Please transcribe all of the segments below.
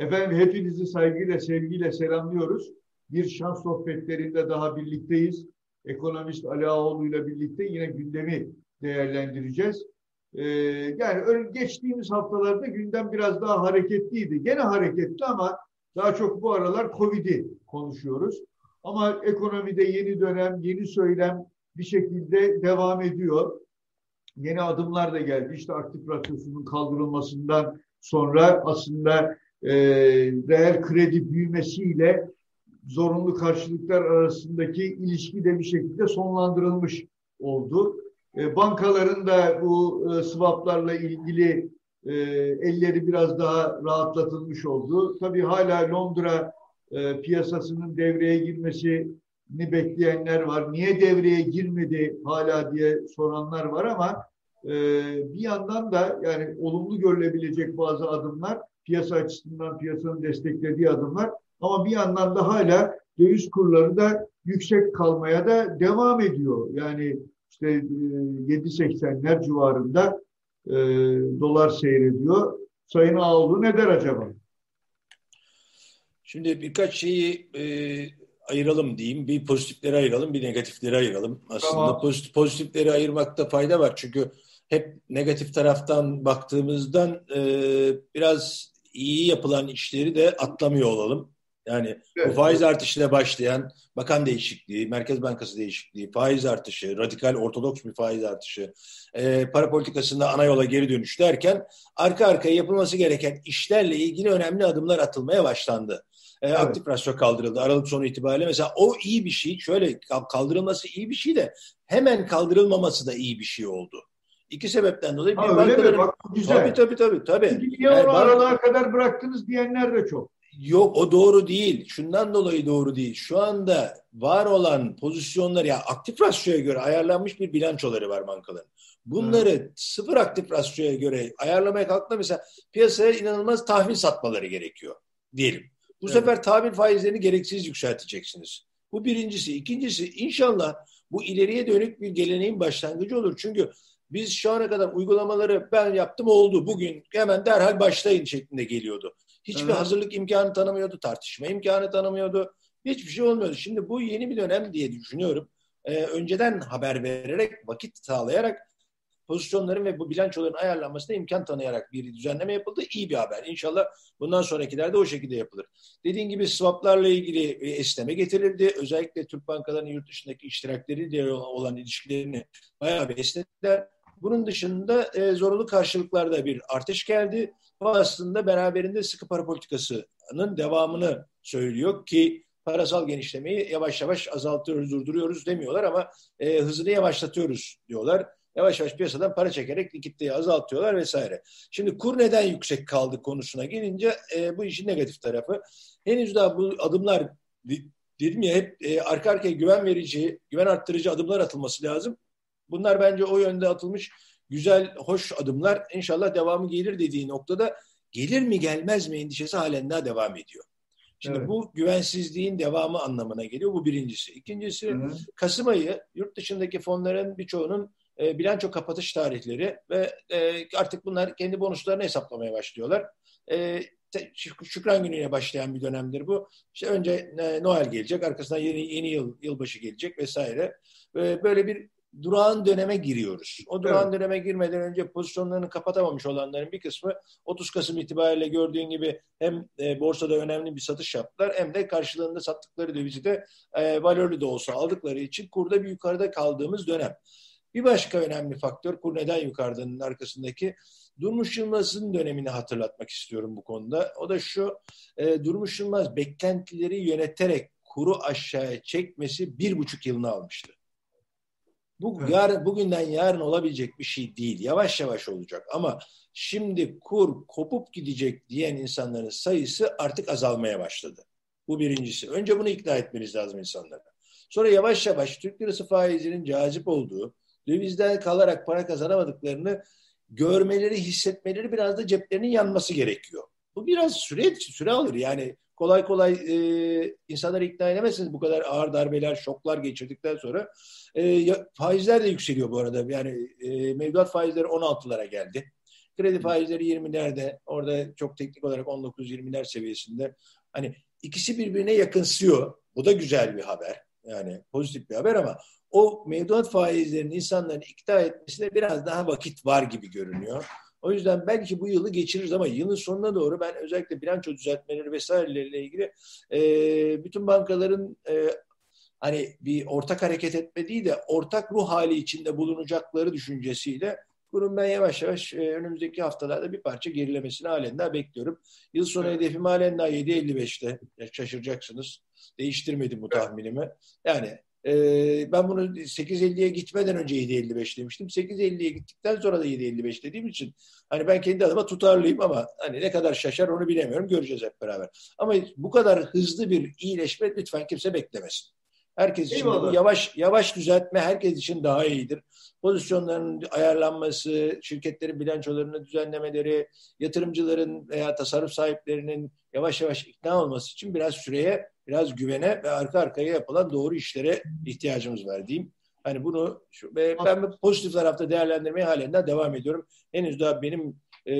Efendim hepinizi saygıyla, sevgiyle selamlıyoruz. Bir şans sohbetlerinde daha birlikteyiz. Ekonomist Ali Ağoğlu ile birlikte yine gündemi değerlendireceğiz. Ee, yani geçtiğimiz haftalarda gündem biraz daha hareketliydi. Gene hareketli ama daha çok bu aralar Covid'i konuşuyoruz. Ama ekonomide yeni dönem, yeni söylem bir şekilde devam ediyor. Yeni adımlar da geldi. İşte aktif rasyosunun kaldırılmasından sonra aslında e, reel kredi büyümesiyle zorunlu karşılıklar arasındaki ilişki de bir şekilde sonlandırılmış oldu. E, bankaların da bu e, swaplarla ilgili e, elleri biraz daha rahatlatılmış oldu. Tabii hala Londra e, piyasasının devreye girmesini bekleyenler var. Niye devreye girmedi hala diye soranlar var ama e, bir yandan da yani olumlu görülebilecek bazı adımlar piyasa açısından piyasanın desteklediği adımlar ama bir yandan da hala döviz kurları da yüksek kalmaya da devam ediyor. Yani işte e, 7.80'ler civarında e, dolar seyrediyor. Sayın Ağoğlu ne der acaba? Şimdi birkaç şeyi e, ayıralım diyeyim. Bir pozitifleri ayıralım, bir negatifleri ayıralım. Aslında tamam. pozitif, pozitifleri ayırmakta fayda var. Çünkü hep negatif taraftan baktığımızdan e, biraz iyi yapılan işleri de atlamıyor olalım. Yani evet. bu faiz artışıyla başlayan bakan değişikliği, Merkez Bankası değişikliği, faiz artışı, radikal ortodoks bir faiz artışı, e, para politikasında ana yola geri dönüş derken arka arkaya yapılması gereken işlerle ilgili önemli adımlar atılmaya başlandı. E, evet. Aktif rasyo kaldırıldı Aralık sonu itibariyle. Mesela o iyi bir şey. Şöyle kaldırılması iyi bir şey de hemen kaldırılmaması da iyi bir şey oldu. İki sebepten dolayı. Ha, bir öyle mi? Bak güzel. Tabii tabii tabii. tabii. Yani, onu aralığa kadar bıraktınız diyenler de çok. Yok o doğru değil. Şundan dolayı doğru değil. Şu anda var olan pozisyonlar ya aktif rasyoya göre ayarlanmış bir bilançoları var bankaların. Bunları Hı. sıfır aktif rasyoya göre ayarlamaya kalktığında mesela piyasaya inanılmaz tahvil satmaları gerekiyor diyelim. Bu evet. sefer tahvil faizlerini gereksiz yükselteceksiniz. Bu birincisi. İkincisi inşallah bu ileriye dönük bir geleneğin başlangıcı olur. Çünkü biz şu ana kadar uygulamaları ben yaptım oldu. Bugün hemen derhal başlayın şeklinde geliyordu. Hiçbir evet. hazırlık imkanı tanımıyordu, tartışma imkanı tanımıyordu. Hiçbir şey olmuyordu. Şimdi bu yeni bir dönem diye düşünüyorum. Ee, önceden haber vererek, vakit sağlayarak pozisyonların ve bu bilançoların ayarlanmasına imkan tanıyarak bir düzenleme yapıldı. İyi bir haber. İnşallah bundan sonrakilerde o şekilde yapılır. Dediğim gibi swaplarla ilgili esneme getirildi. Özellikle Türk bankalarının yurt dışındaki iştirakleriyle olan ilişkilerini bayağı bir esnettiler. Bunun dışında e, zorunlu karşılıklarda bir artış geldi. Bu aslında beraberinde sıkı para politikasının devamını söylüyor ki parasal genişlemeyi yavaş yavaş azaltıyoruz, durduruyoruz demiyorlar ama e, hızını yavaşlatıyoruz diyorlar. Yavaş yavaş piyasadan para çekerek likiditeyi azaltıyorlar vesaire. Şimdi kur neden yüksek kaldı konusuna gelince e, bu işin negatif tarafı. Henüz daha bu adımlar dedim ya hep e, arka arkaya güven verici, güven arttırıcı adımlar atılması lazım. Bunlar bence o yönde atılmış güzel, hoş adımlar. İnşallah devamı gelir dediği noktada gelir mi gelmez mi endişesi halen daha devam ediyor. Şimdi evet. bu güvensizliğin devamı anlamına geliyor. Bu birincisi. İkincisi Hı-hı. Kasım ayı yurt dışındaki fonların birçoğunun e, bilanço kapatış tarihleri ve e, artık bunlar kendi bonuslarını hesaplamaya başlıyorlar. E, Şükran gününe başlayan bir dönemdir bu. İşte önce e, Noel gelecek, arkasından yeni, yeni yıl yılbaşı gelecek vesaire. E, böyle bir durağan döneme giriyoruz. O durağan evet. döneme girmeden önce pozisyonlarını kapatamamış olanların bir kısmı 30 Kasım itibariyle gördüğün gibi hem e, borsada önemli bir satış yaptılar hem de karşılığında sattıkları dövizi de e, valörlü de olsa aldıkları için kurda bir yukarıda kaldığımız dönem. Bir başka önemli faktör kur neden yukarıdanın arkasındaki Durmuş Yılmaz'ın dönemini hatırlatmak istiyorum bu konuda. O da şu, e, Durmuş Yılmaz beklentileri yöneterek kuru aşağıya çekmesi bir buçuk yılını almıştı. Bu evet. yarın bugünden yarın olabilecek bir şey değil. Yavaş yavaş olacak ama şimdi kur kopup gidecek diyen insanların sayısı artık azalmaya başladı. Bu birincisi. Önce bunu ikna etmeniz lazım insanlara. Sonra yavaş yavaş Türk lirası faizinin cazip olduğu, dövizden kalarak para kazanamadıklarını görmeleri, hissetmeleri biraz da ceplerinin yanması gerekiyor. Bu biraz süre süre alır. Yani kolay kolay e, insanları ikna edemezsiniz bu kadar ağır darbeler, şoklar geçirdikten sonra. E, faizler de yükseliyor bu arada. Yani e, mevduat faizleri 16'lara geldi. Kredi faizleri 20'lerde. Orada çok teknik olarak 19-20'ler seviyesinde. Hani ikisi birbirine yakınsıyor. Bu da güzel bir haber. Yani pozitif bir haber ama o mevduat faizlerinin insanların ikna etmesine biraz daha vakit var gibi görünüyor. O yüzden belki bu yılı geçiririz ama yılın sonuna doğru ben özellikle bilanço düzeltmeleri vesaireleriyle ilgili e, bütün bankaların e, hani bir ortak hareket etme değil de ortak ruh hali içinde bulunacakları düşüncesiyle bunun ben yavaş yavaş e, önümüzdeki haftalarda bir parça gerilemesini halen daha bekliyorum. Yıl sonu evet. hedefim halen daha 7.55'te. Şaşıracaksınız. Değiştirmedim bu tahminimi. Yani e, ben bunu 8.50'ye gitmeden önce 7.55 demiştim. 8.50'ye gittikten sonra da 7.55 dediğim için hani ben kendi adıma tutarlıyım ama hani ne kadar şaşar onu bilemiyorum. Göreceğiz hep beraber. Ama bu kadar hızlı bir iyileşme lütfen kimse beklemesin. Herkes için bu yavaş yavaş düzeltme herkes için daha iyidir. Pozisyonların ayarlanması, şirketlerin bilançolarını düzenlemeleri, yatırımcıların veya tasarruf sahiplerinin yavaş yavaş ikna olması için biraz süreye, biraz güvene ve arka arkaya yapılan doğru işlere ihtiyacımız var diyeyim. Hani bunu şu, ve ben pozitif tarafta değerlendirmeye halen devam ediyorum. Henüz daha benim e,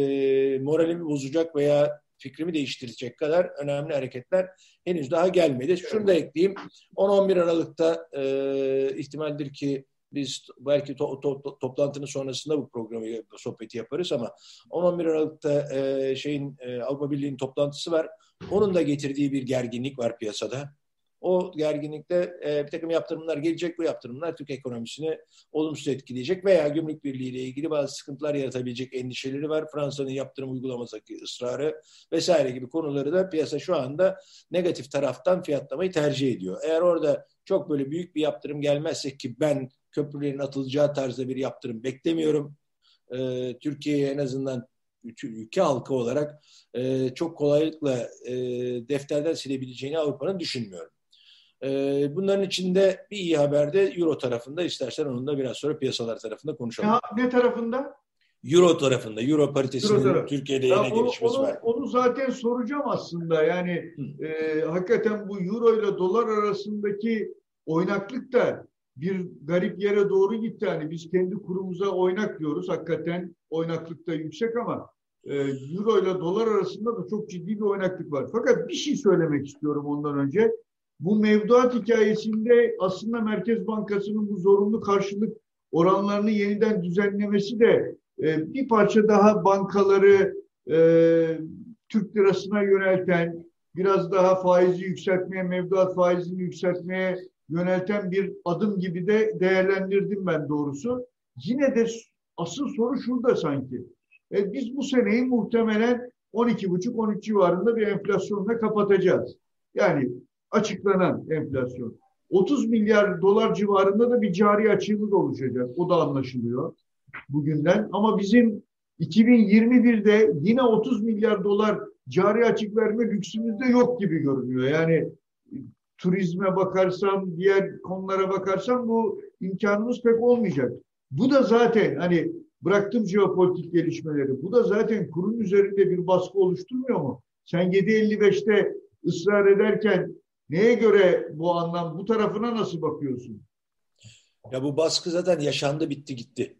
moralimi bozacak veya fikrimi değiştirecek kadar önemli hareketler henüz daha gelmedi. Şunu da ekleyeyim. 10-11 Aralık'ta e, ihtimaldir ki biz belki to, to, to, toplantının sonrasında bu programı sohbeti yaparız ama 10-11 Aralık'ta e, şeyin e, Avrupa Birliği'nin toplantısı var. Onun da getirdiği bir gerginlik var piyasada. O gerginlikte e, bir takım yaptırımlar gelecek. Bu yaptırımlar Türk ekonomisini olumsuz etkileyecek veya gümrük birliği ile ilgili bazı sıkıntılar yaratabilecek endişeleri var. Fransa'nın yaptırım uygulamasındaki ısrarı vesaire gibi konuları da piyasa şu anda negatif taraftan fiyatlamayı tercih ediyor. Eğer orada çok böyle büyük bir yaptırım gelmezse ki ben köprülerin atılacağı tarzda bir yaptırım beklemiyorum. Ee, Türkiye'ye en azından ülke halkı olarak e, çok kolaylıkla e, defterden silebileceğini Avrupa'nın düşünmüyorum. E, bunların içinde bir iyi haber de Euro tarafında. İstersen onun da biraz sonra piyasalar tarafında konuşalım. Ya, ne tarafında? Euro tarafında. Euro paritesinin Euro Türkiye'de yine gelişmesi onu, var. Onu zaten soracağım aslında. Yani e, hakikaten bu Euro ile dolar arasındaki oynaklık da bir garip yere doğru gitti. Yani biz kendi kurumuza oynak diyoruz. Hakikaten oynaklık da yüksek ama e, Euro ile dolar arasında da çok ciddi bir oynaklık var. Fakat bir şey söylemek istiyorum ondan önce. Bu mevduat hikayesinde aslında Merkez Bankası'nın bu zorunlu karşılık oranlarını yeniden düzenlemesi de e, bir parça daha bankaları e, Türk lirasına yönelten, biraz daha faizi yükseltmeye, mevduat faizini yükseltmeye yönelten bir adım gibi de değerlendirdim ben doğrusu. Yine de asıl soru şurada sanki. E, biz bu seneyi muhtemelen 12,5-13 civarında bir enflasyonla kapatacağız. Yani açıklanan enflasyon. 30 milyar dolar civarında da bir cari açığımız oluşacak. O da anlaşılıyor bugünden. Ama bizim 2021'de yine 30 milyar dolar cari açık verme lüksümüz de yok gibi görünüyor. Yani turizme bakarsam, diğer konulara bakarsam bu imkanımız pek olmayacak. Bu da zaten hani bıraktım jeopolitik gelişmeleri. Bu da zaten kurun üzerinde bir baskı oluşturmuyor mu? Sen 7.55'te ısrar ederken Neye göre bu anlam, bu tarafına nasıl bakıyorsun? Ya bu baskı zaten yaşandı, bitti, gitti.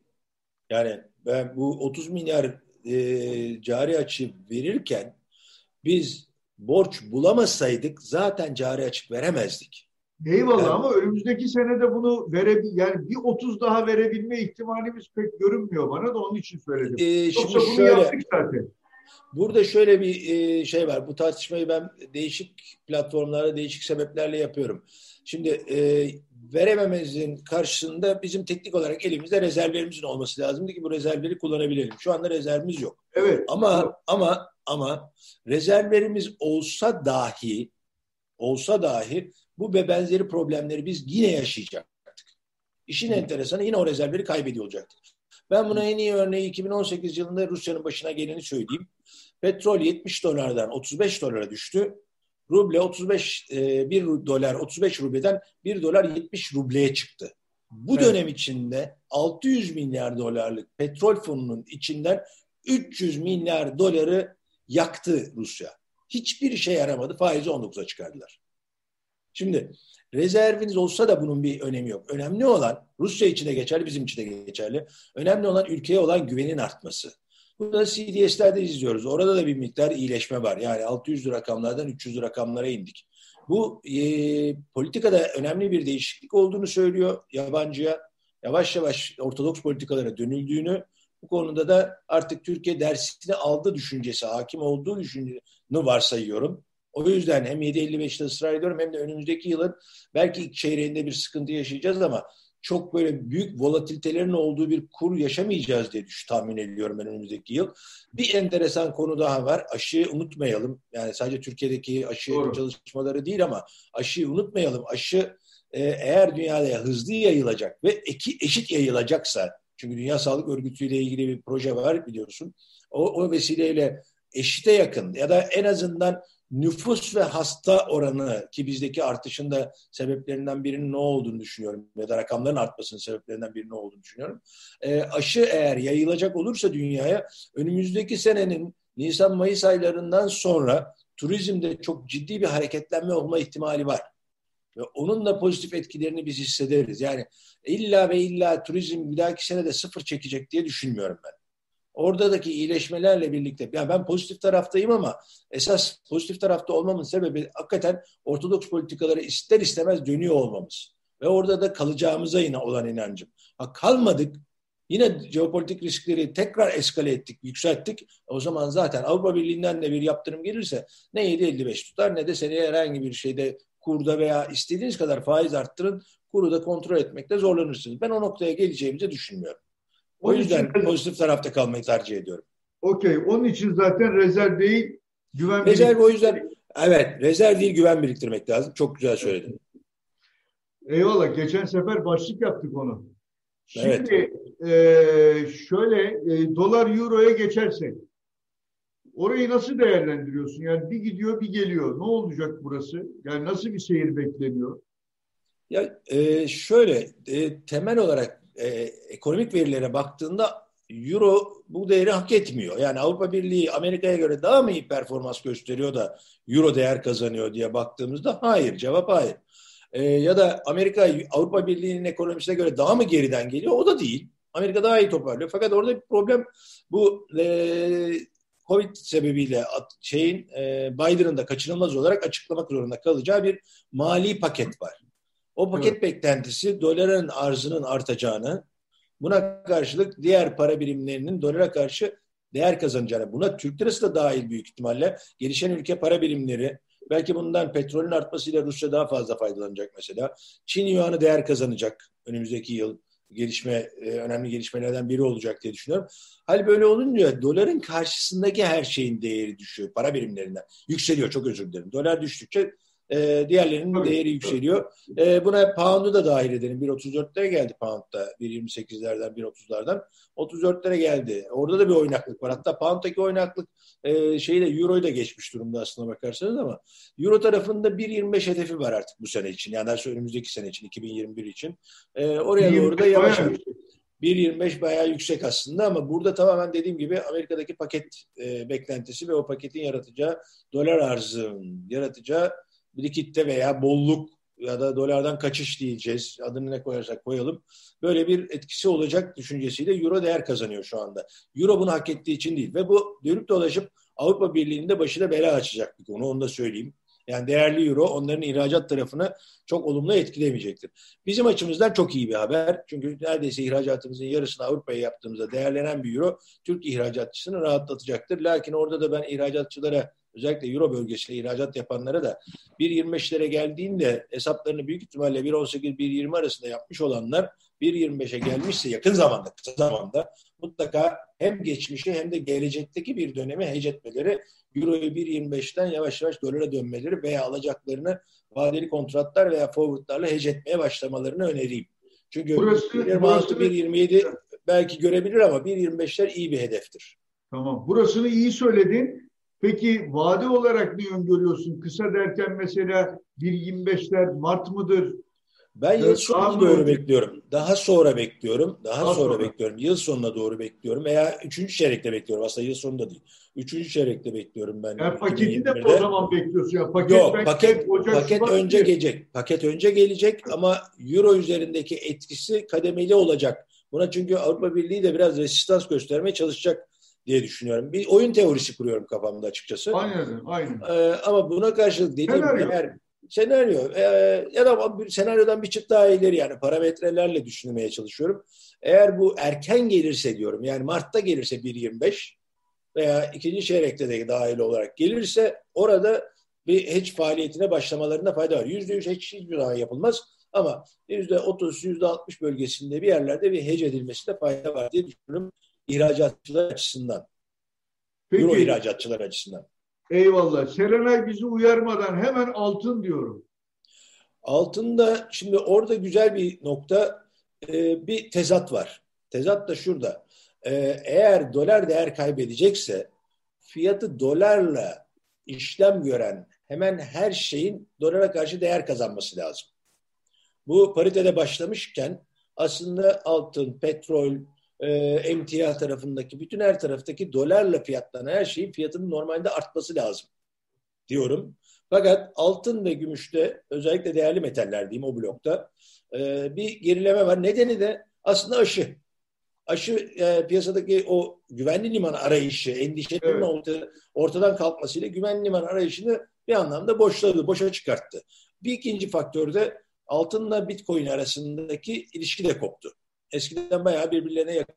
Yani ben bu 30 milyar e, cari açı verirken biz borç bulamasaydık zaten cari açık veremezdik. Eyvallah yani, ama önümüzdeki senede bunu vere yani bir 30 daha verebilme ihtimalimiz pek görünmüyor bana da onun için söyledim. E, Yoksa bunu şöyle, yaptık zaten. Burada şöyle bir e, şey var. Bu tartışmayı ben değişik platformlarda, değişik sebeplerle yapıyorum. Şimdi e, veremememizin karşısında bizim teknik olarak elimizde rezervlerimizin olması lazımdı ki bu rezervleri kullanabilelim. Şu anda rezervimiz yok. Evet. Ama evet. ama ama rezervlerimiz olsa dahi olsa dahi bu ve benzeri problemleri biz yine yaşayacaktık. İşin enteresanı yine o rezervleri kaybediyor olacaktık. Ben buna en iyi örneği 2018 yılında Rusya'nın başına geleni söyleyeyim. Petrol 70 dolardan 35 dolara düştü. Ruble 35 e, 1 dolar 35 rubleden 1 dolar 70 rubleye çıktı. Bu evet. dönem içinde 600 milyar dolarlık petrol fonunun içinden 300 milyar doları yaktı Rusya. Hiçbir işe yaramadı. Faizi 19'a çıkardılar. Şimdi rezerviniz olsa da bunun bir önemi yok. Önemli olan Rusya için de geçerli, bizim için de geçerli. Önemli olan ülkeye olan güvenin artması. Bu da CDS'lerde izliyoruz. Orada da bir miktar iyileşme var. Yani 600 rakamlardan 300 rakamlara indik. Bu e, politikada önemli bir değişiklik olduğunu söylüyor yabancıya. Yavaş yavaş ortodoks politikalara dönüldüğünü, bu konuda da artık Türkiye dersini aldı düşüncesi, hakim olduğu düşüncesini varsayıyorum. O yüzden hem 7.55'te ısrar ediyorum hem de önümüzdeki yılın belki ilk çeyreğinde bir sıkıntı yaşayacağız ama çok böyle büyük volatilitelerin olduğu bir kur yaşamayacağız diye düş, tahmin ediyorum ben önümüzdeki yıl. Bir enteresan konu daha var. Aşıyı unutmayalım. Yani sadece Türkiye'deki aşı Doğru. çalışmaları değil ama aşıyı unutmayalım. Aşı e, eğer dünyada hızlı yayılacak ve eki, eşit yayılacaksa çünkü Dünya Sağlık Örgütü ile ilgili bir proje var biliyorsun. O, o vesileyle eşite yakın ya da en azından nüfus ve hasta oranı ki bizdeki artışın da sebeplerinden birinin ne olduğunu düşünüyorum ya da rakamların artmasının sebeplerinden birinin ne olduğunu düşünüyorum. E, aşı eğer yayılacak olursa dünyaya önümüzdeki senenin Nisan-Mayıs aylarından sonra turizmde çok ciddi bir hareketlenme olma ihtimali var. Ve onun da pozitif etkilerini biz hissederiz. Yani illa ve illa turizm bir dahaki sene de sıfır çekecek diye düşünmüyorum ben oradaki iyileşmelerle birlikte yani ben pozitif taraftayım ama esas pozitif tarafta olmamın sebebi hakikaten ortodoks politikaları ister istemez dönüyor olmamız. Ve orada da kalacağımıza yine olan inancım. Ha kalmadık yine jeopolitik riskleri tekrar eskale ettik, yükselttik. O zaman zaten Avrupa Birliği'nden de bir yaptırım gelirse ne 7.55 tutar ne de seneye herhangi bir şeyde kurda veya istediğiniz kadar faiz arttırın kuru da kontrol etmekte zorlanırsınız. Ben o noktaya geleceğimizi düşünmüyorum. O yüzden için, pozitif tarafta kalmayı tercih ediyorum. Okey. Onun için zaten rezerv değil, güven Rezerv o yüzden evet rezerv değil güven biriktirmek lazım. Çok güzel söyledin. Eyvallah. Geçen sefer başlık yaptık onu. Şimdi evet. e, şöyle e, dolar euroya geçerse orayı nasıl değerlendiriyorsun? Yani bir gidiyor bir geliyor. Ne olacak burası? Yani nasıl bir seyir bekleniyor? Ya e, şöyle e, temel olarak e, ekonomik verilere baktığında Euro bu değeri hak etmiyor. Yani Avrupa Birliği Amerika'ya göre daha mı iyi performans gösteriyor da Euro değer kazanıyor diye baktığımızda hayır. Cevap hayır. E, ya da Amerika Avrupa Birliği'nin ekonomisine göre daha mı geriden geliyor? O da değil. Amerika daha iyi toparlıyor. Fakat orada bir problem bu e, Covid sebebiyle şeyin e, Biden'ın da kaçınılmaz olarak açıklamak zorunda kalacağı bir mali paket var. O paket evet. beklentisi doların arzının artacağını, buna karşılık diğer para birimlerinin dolara karşı değer kazanacağını, buna Türk lirası da dahil büyük ihtimalle gelişen ülke para birimleri, belki bundan petrolün artmasıyla Rusya daha fazla faydalanacak mesela. Çin yuanı değer kazanacak önümüzdeki yıl gelişme e, önemli gelişmelerden biri olacak diye düşünüyorum. Hal böyle olunca doların karşısındaki her şeyin değeri düşüyor para birimlerinden. Yükseliyor çok özür dilerim. Dolar düştükçe e, diğerlerinin Tabii. değeri yükseliyor. E, buna pound'u da dahil edelim. 1.34'lere geldi pound'da. 1.28'lerden 1.30'lardan. 34'lere geldi. Orada da bir oynaklık var. Hatta pound'daki oynaklık e, şeyi de euroyu da geçmiş durumda aslında bakarsanız ama euro tarafında 1.25 hedefi var artık bu sene için. Yani önümüzdeki sene için 2021 için. E, oraya doğru da yavaş yavaş 1.25 bayağı yüksek aslında ama burada tamamen dediğim gibi Amerika'daki paket e, beklentisi ve o paketin yaratacağı dolar arzının yaratacağı likitte veya bolluk ya da dolardan kaçış diyeceğiz. Adını ne koyarsak koyalım. Böyle bir etkisi olacak düşüncesiyle euro değer kazanıyor şu anda. Euro bunu hak ettiği için değil. Ve bu dönüp dolaşıp Avrupa Birliği'nde başına bela açacak bir konu. Onu da söyleyeyim. Yani değerli euro onların ihracat tarafını çok olumlu etkilemeyecektir. Bizim açımızdan çok iyi bir haber. Çünkü neredeyse ihracatımızın yarısını Avrupa'ya yaptığımızda değerlenen bir euro Türk ihracatçısını rahatlatacaktır. Lakin orada da ben ihracatçılara özellikle Euro bölgesiyle ihracat yapanlara da 1.25'lere geldiğinde hesaplarını büyük ihtimalle 1.18-1.20 arasında yapmış olanlar 1.25'e gelmişse yakın zamanda, kısa zamanda mutlaka hem geçmişi hem de gelecekteki bir dönemi hecetmeleri, Euro'yu 1.25'ten yavaş yavaş dolara dönmeleri veya alacaklarını vadeli kontratlar veya forwardlarla hecetmeye başlamalarını önereyim. Çünkü 1.26-1.27 belki görebilir ama 1.25'ler iyi bir hedeftir. Tamam. Burasını iyi söyledin. Peki vade olarak ne öngörüyorsun? Kısa derken mesela 1.25'ler Mart mıdır? Ben yıl sonuna doğru bekliyorum. Daha sonra bekliyorum. Daha, Daha sonra, sonra bekliyorum. Yıl sonuna doğru bekliyorum. Veya üçüncü çeyrekte bekliyorum. Aslında yıl sonunda değil. Üçüncü çeyrekte bekliyorum ben. Yani paketi de o zaman bekliyorsun. Yani paket Yok paket, Ocak, paket önce mi? gelecek. Paket önce gelecek ama Euro üzerindeki etkisi kademeli olacak. Buna çünkü Avrupa Birliği de biraz resistans göstermeye çalışacak diye düşünüyorum. Bir oyun teorisi kuruyorum kafamda açıkçası. Aynen, aynen. Ee, ama buna karşılık dediğim senaryo. eğer senaryo e, ya da bir senaryodan bir çıt daha ileri yani parametrelerle düşünmeye çalışıyorum. Eğer bu erken gelirse diyorum yani Mart'ta gelirse 1.25 veya ikinci çeyrekte de dahil olarak gelirse orada bir hedge faaliyetine başlamalarında fayda var. Yüzde yüz hedge hiçbir zaman yapılmaz ama yüzde otuz, yüzde altmış bölgesinde bir yerlerde bir hedge edilmesinde fayda var diye düşünüyorum ihracatçılar açısından. Peki, Euro ihracatçılar açısından. Eyvallah. Serenay bizi uyarmadan hemen altın diyorum. Altında şimdi orada güzel bir nokta e, bir tezat var. Tezat da şurada. E, eğer dolar değer kaybedecekse fiyatı dolarla işlem gören hemen her şeyin dolara karşı değer kazanması lazım. Bu paritede başlamışken aslında altın, petrol, e, emtia tarafındaki bütün her taraftaki dolarla fiyatlanan her şeyin fiyatının normalde artması lazım diyorum. Fakat altın ve gümüşte özellikle değerli metaller diyeyim o blokta e, bir gerileme var. Nedeni de aslında aşı. Aşı e, piyasadaki o güvenli liman arayışı, endişelerin evet. orta, ortadan kalkmasıyla güvenli liman arayışını bir anlamda boşladı, boşa çıkarttı. Bir ikinci faktör de altınla bitcoin arasındaki ilişki de koptu. Eskiden bayağı birbirlerine yakın.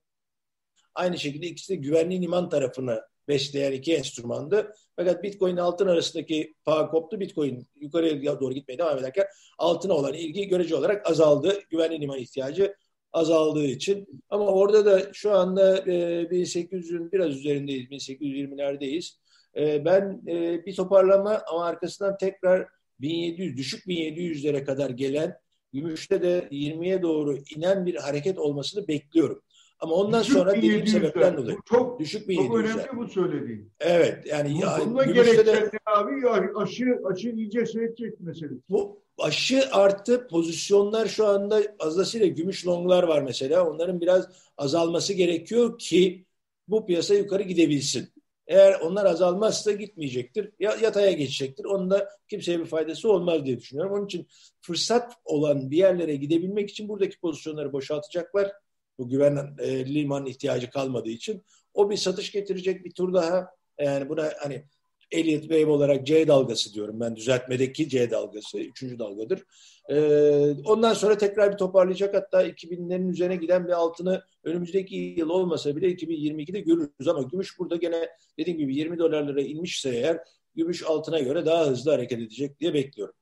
Aynı şekilde ikisi de güvenli liman tarafını besleyen iki enstrümandı. Fakat Bitcoin altın arasındaki bağ koptu. Bitcoin yukarıya doğru gitmeye devam ederken altına olan ilgi görece olarak azaldı. Güvenli liman ihtiyacı azaldığı için. Ama orada da şu anda e, 1800'ün biraz üzerindeyiz. 1820'lerdeyiz. E, ben e, bir toparlama ama arkasından tekrar 1700, düşük 1700'lere kadar gelen gümüşte de 20'ye doğru inen bir hareket olmasını bekliyorum. Ama ondan düşük sonra dediğim sebepten dolayı. Çok, düşük bir çok önemli bu söylediğin. Evet. Yani ya, gümüşte de abi ya, aşı, aşı iyice seyredecek mesela. Bu aşı arttı. Pozisyonlar şu anda fazlasıyla gümüş longlar var mesela. Onların biraz azalması gerekiyor ki bu piyasa yukarı gidebilsin. Eğer onlar azalmazsa gitmeyecektir. Ya yataya geçecektir. Onun da kimseye bir faydası olmaz diye düşünüyorum. Onun için fırsat olan bir yerlere gidebilmek için buradaki pozisyonları boşaltacaklar. Bu güven e, liman ihtiyacı kalmadığı için. O bir satış getirecek bir tur daha. Yani buna hani Elliott Wave olarak C dalgası diyorum ben düzeltmedeki C dalgası. Üçüncü dalgadır. Ee, ondan sonra tekrar bir toparlayacak. Hatta 2000'lerin üzerine giden bir altını önümüzdeki yıl olmasa bile 2022'de görürüz. Ama gümüş burada gene dediğim gibi 20 dolarlara inmişse eğer gümüş altına göre daha hızlı hareket edecek diye bekliyorum.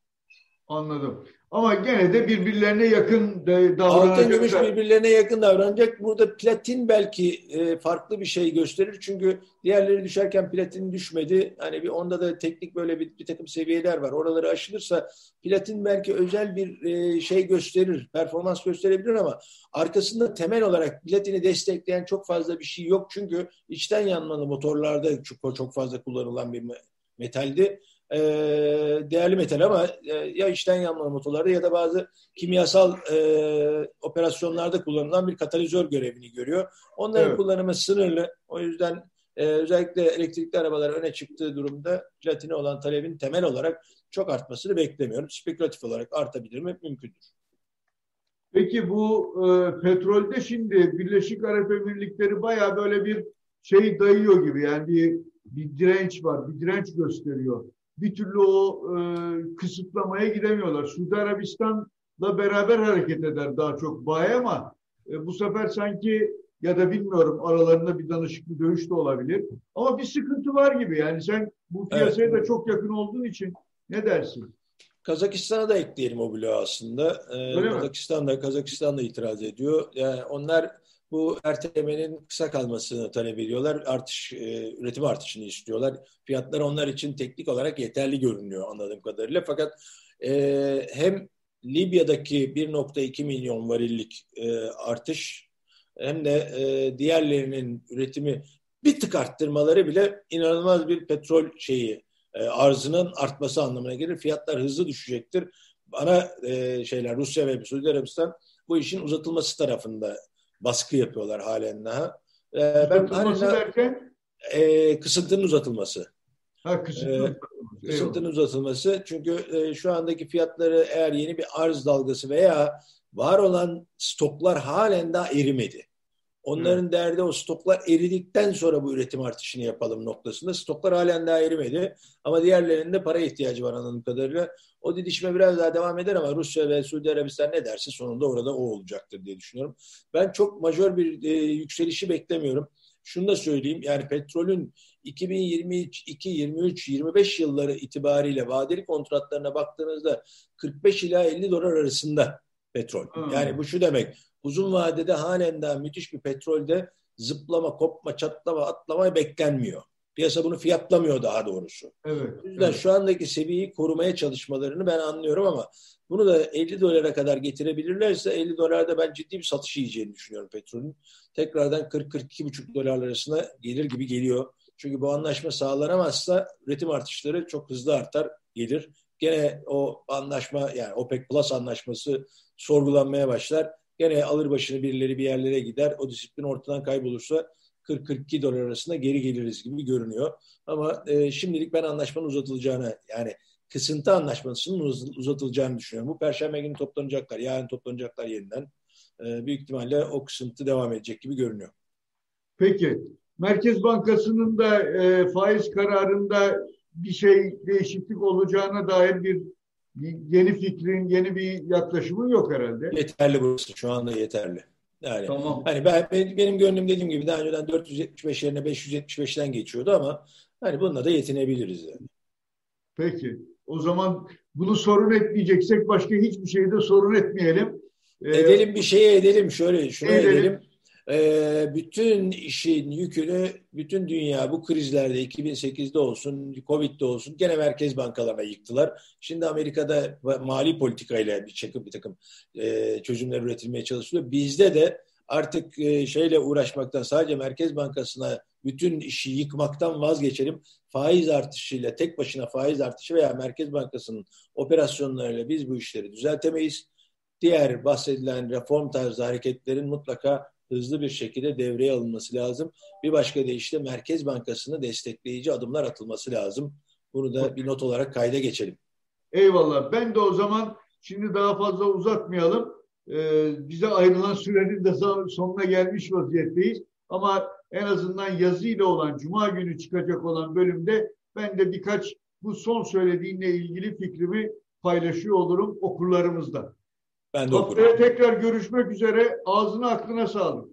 Anladım. Ama gene de birbirlerine yakın davranacak. Altın gümüş birbirlerine yakın davranacak. Burada platin belki e, farklı bir şey gösterir. Çünkü diğerleri düşerken platin düşmedi. Hani bir onda da teknik böyle bir, bir takım seviyeler var. Oraları aşılırsa platin belki özel bir e, şey gösterir. Performans gösterebilir ama arkasında temel olarak platini destekleyen çok fazla bir şey yok. Çünkü içten yanmalı motorlarda çok, çok fazla kullanılan bir metaldi e, değerli metal ama e, ya içten yanma motorlarda ya da bazı kimyasal e, operasyonlarda kullanılan bir katalizör görevini görüyor. Onların evet. kullanımı sınırlı. O yüzden e, özellikle elektrikli arabalar öne çıktığı durumda platine olan talebin temel olarak çok artmasını beklemiyorum. Spekülatif olarak artabilir mi? Mümkündür. Peki bu e, petrolde şimdi Birleşik Arap Emirlikleri baya böyle bir şey dayıyor gibi yani bir, bir direnç var, bir direnç gösteriyor bir türlü o e, kısıtlamaya gidemiyorlar. Suudi Arabistan'la beraber hareket eder daha çok bay ama e, bu sefer sanki ya da bilmiyorum aralarında bir danışıklı dövüş de olabilir. Ama bir sıkıntı var gibi yani sen bu piyasaya evet. da çok yakın olduğun için ne dersin? Kazakistan'a da ekleyelim o bloğu aslında. Ee, Kazakistan da Kazakistan da itiraz ediyor. Yani onlar bu ertelemenin kısa kalmasını talep ediyorlar. Artış, e, üretim artışını istiyorlar. Fiyatlar onlar için teknik olarak yeterli görünüyor anladığım kadarıyla. Fakat e, hem Libya'daki 1.2 milyon varillik e, artış hem de diğerlerinin üretimi bir tık arttırmaları bile inanılmaz bir petrol şeyi arzının artması anlamına gelir. Fiyatlar hızlı düşecektir. Bana e, şeyler Rusya ve Suudi Arabistan bu işin uzatılması tarafında baskı yapıyorlar halen daha. Ee, ben halen, derken? E, kısıntının uzatılması. Ha, kısıntının, e, kısıntının uzatılması. Çünkü e, şu andaki fiyatları eğer yeni bir arz dalgası veya var olan stoklar halen daha erimedi. Onların evet. derdi o stoklar eridikten sonra bu üretim artışını yapalım noktasında. Stoklar halen daha erimedi. Ama diğerlerinde para ihtiyacı var anladığım kadarıyla. O didişme biraz daha devam eder ama Rusya ve Suudi Arabistan ne derse sonunda orada o olacaktır diye düşünüyorum. Ben çok majör bir e, yükselişi beklemiyorum. Şunu da söyleyeyim yani petrolün 2022, 23, 25 yılları itibariyle vadeli kontratlarına baktığınızda 45 ila 50 dolar arasında petrol. Hmm. Yani bu şu demek uzun vadede halen daha müthiş bir petrolde zıplama, kopma, çatlama, atlama beklenmiyor. Piyasa bunu fiyatlamıyor daha doğrusu. Evet, o yüzden evet. şu andaki seviyeyi korumaya çalışmalarını ben anlıyorum ama bunu da 50 dolara kadar getirebilirlerse 50 dolarda ben ciddi bir satış yiyeceğini düşünüyorum petrolün. Tekrardan 40-42,5 dolar arasına gelir gibi geliyor. Çünkü bu anlaşma sağlanamazsa üretim artışları çok hızlı artar, gelir. Gene o anlaşma yani OPEC Plus anlaşması sorgulanmaya başlar. Gene alır başını birileri bir yerlere gider. O disiplin ortadan kaybolursa 40-42 dolar arasında geri geliriz gibi görünüyor. Ama e, şimdilik ben anlaşmanın uzatılacağını yani kısıntı anlaşmasının uzatılacağını düşünüyorum. Bu perşembe günü toplanacaklar. Yarın toplanacaklar yeniden. E, büyük ihtimalle o kısıntı devam edecek gibi görünüyor. Peki. Merkez Bankası'nın da e, faiz kararında bir şey değişiklik olacağına dair bir yeni fikrin, yeni bir yaklaşımın yok herhalde. Yeterli burası. Şu anda yeterli. Yani tamam. hani ben, benim gönlüm dediğim gibi daha önceden 475 yerine 575'ten geçiyordu ama hani bununla da yetinebiliriz yani. Peki. O zaman bunu sorun etmeyeceksek başka hiçbir şeyde sorun etmeyelim. Ee, edelim bir şeye edelim. Şöyle şunu edelim. edelim e, bütün işin yükünü bütün dünya bu krizlerde 2008'de olsun, Covid'de olsun gene merkez bankalarına yıktılar. Şimdi Amerika'da mali politikayla bir çakım bir takım e, çözümler üretilmeye çalışılıyor. Bizde de artık e, şeyle uğraşmaktan sadece Merkez Bankası'na bütün işi yıkmaktan vazgeçelim. Faiz artışıyla tek başına faiz artışı veya Merkez Bankası'nın operasyonlarıyla biz bu işleri düzeltemeyiz. Diğer bahsedilen reform tarzı hareketlerin mutlaka hızlı bir şekilde devreye alınması lazım. Bir başka deyişle Merkez Bankası'nı destekleyici adımlar atılması lazım. Bunu da bir not olarak kayda geçelim. Eyvallah. Ben de o zaman şimdi daha fazla uzatmayalım. Ee, bize ayrılan sürenin de sonuna gelmiş vaziyetteyiz. Ama en azından yazıyla olan, Cuma günü çıkacak olan bölümde ben de birkaç bu son söylediğinle ilgili fikrimi paylaşıyor olurum okurlarımızla. Ben de Haftaya okurum. tekrar görüşmek üzere. Ağzına aklına sağlık.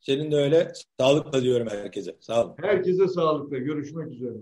Senin de öyle. Sağlıkla diyorum herkese. Sağ olun. Herkese sağlıkla. Görüşmek üzere.